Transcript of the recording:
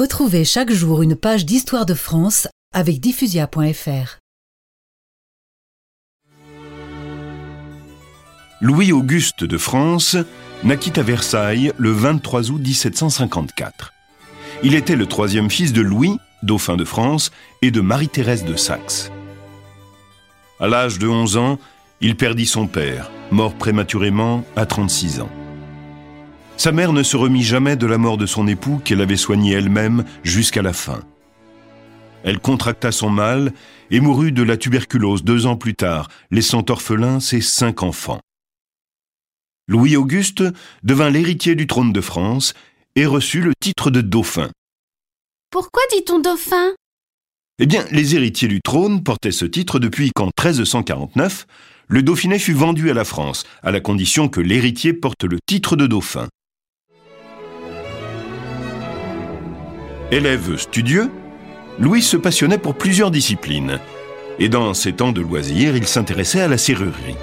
Retrouvez chaque jour une page d'histoire de France avec diffusia.fr. Louis-Auguste de France naquit à Versailles le 23 août 1754. Il était le troisième fils de Louis, dauphin de France, et de Marie-Thérèse de Saxe. À l'âge de 11 ans, il perdit son père, mort prématurément à 36 ans. Sa mère ne se remit jamais de la mort de son époux qu'elle avait soigné elle-même jusqu'à la fin. Elle contracta son mal et mourut de la tuberculose deux ans plus tard, laissant orphelin ses cinq enfants. Louis-Auguste devint l'héritier du trône de France et reçut le titre de dauphin. Pourquoi dit-on dauphin? Eh bien, les héritiers du trône portaient ce titre depuis qu'en 1349, le Dauphiné fut vendu à la France, à la condition que l'héritier porte le titre de dauphin. Élève studieux, Louis se passionnait pour plusieurs disciplines, et dans ses temps de loisirs, il s'intéressait à la serrurerie.